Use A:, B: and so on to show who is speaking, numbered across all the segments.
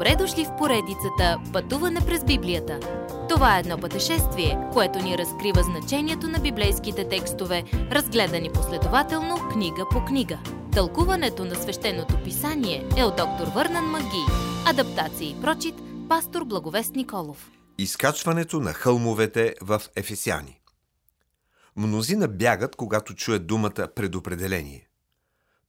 A: Добре дошли в поредицата Пътуване през Библията. Това е едно пътешествие, което ни разкрива значението на библейските текстове, разгледани последователно книга по книга. Тълкуването на свещеното писание е от доктор Върнан Маги. Адаптация и прочит, пастор Благовест Николов.
B: Изкачването на хълмовете в Ефесяни Мнозина бягат, когато чуят думата предопределение.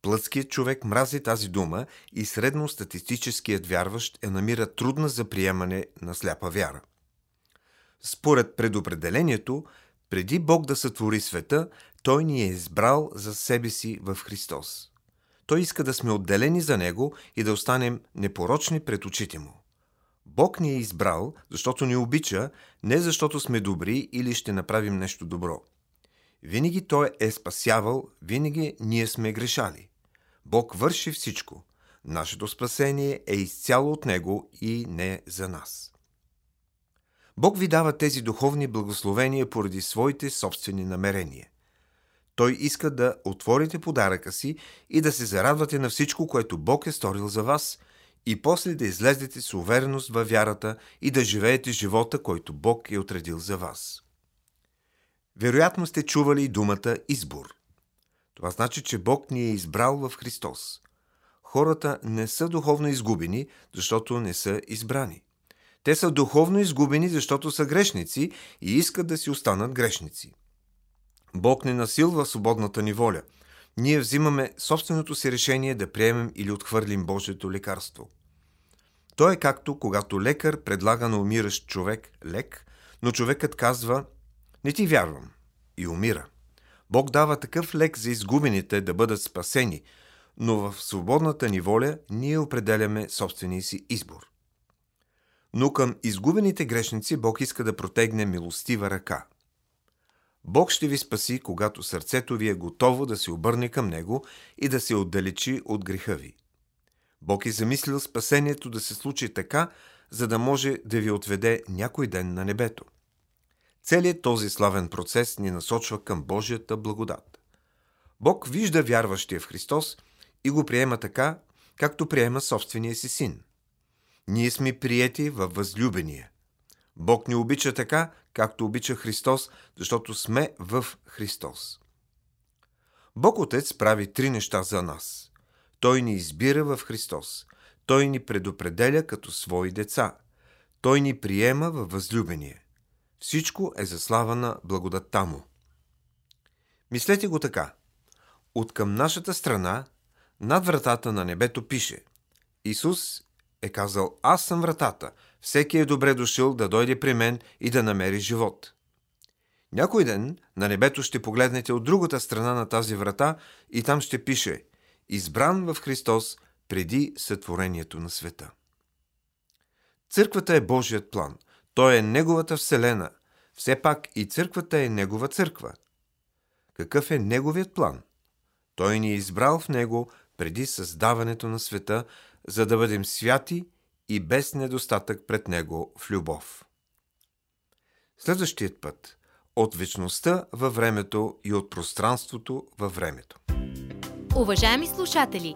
B: Плътският човек мрази тази дума и средностатистическият вярващ я намира трудна за приемане на сляпа вяра. Според предопределението, преди Бог да сътвори света, Той ни е избрал за себе си в Христос. Той иска да сме отделени за Него и да останем непорочни пред очите Му. Бог ни е избрал, защото ни обича, не защото сме добри или ще направим нещо добро. Винаги Той е спасявал, винаги ние сме грешали. Бог върши всичко. Нашето спасение е изцяло от Него и не за нас. Бог ви дава тези духовни благословения поради своите собствени намерения. Той иска да отворите подаръка си и да се зарадвате на всичко, което Бог е сторил за вас, и после да излезете с увереност във вярата и да живеете живота, който Бог е отредил за вас. Вероятно сте чували думата избор – това значи, че Бог ни е избрал в Христос. Хората не са духовно изгубени, защото не са избрани. Те са духовно изгубени, защото са грешници и искат да си останат грешници. Бог не насилва свободната ни воля. Ние взимаме собственото си решение да приемем или отхвърлим Божието лекарство. То е както когато лекар предлага на умиращ човек лек, но човекът казва «Не ти вярвам» и умира. Бог дава такъв лек за изгубените да бъдат спасени, но в свободната ни воля ние определяме собствения си избор. Но към изгубените грешници Бог иска да протегне милостива ръка. Бог ще ви спаси, когато сърцето ви е готово да се обърне към Него и да се отдалечи от греха ви. Бог е замислил спасението да се случи така, за да може да ви отведе някой ден на небето. Целият този славен процес ни насочва към Божията благодат. Бог вижда вярващия в Христос и го приема така, както приема собствения си син. Ние сме приети във възлюбения. Бог ни обича така, както обича Христос, защото сме в Христос. Бог Отец прави три неща за нас. Той ни избира в Христос. Той ни предопределя като свои деца. Той ни приема във възлюбения. Всичко е за слава на благодатта му. Мислете го така. От към нашата страна, над вратата на небето пише Исус е казал, аз съм вратата, всеки е добре дошъл да дойде при мен и да намери живот. Някой ден на небето ще погледнете от другата страна на тази врата и там ще пише Избран в Христос преди сътворението на света. Църквата е Божият план – той е неговата вселена. Все пак и църквата е негова църква. Какъв е неговият план? Той ни е избрал в него преди създаването на света, за да бъдем святи и без недостатък пред него в любов. Следващият път – от вечността във времето и от пространството във времето.
A: Уважаеми слушатели!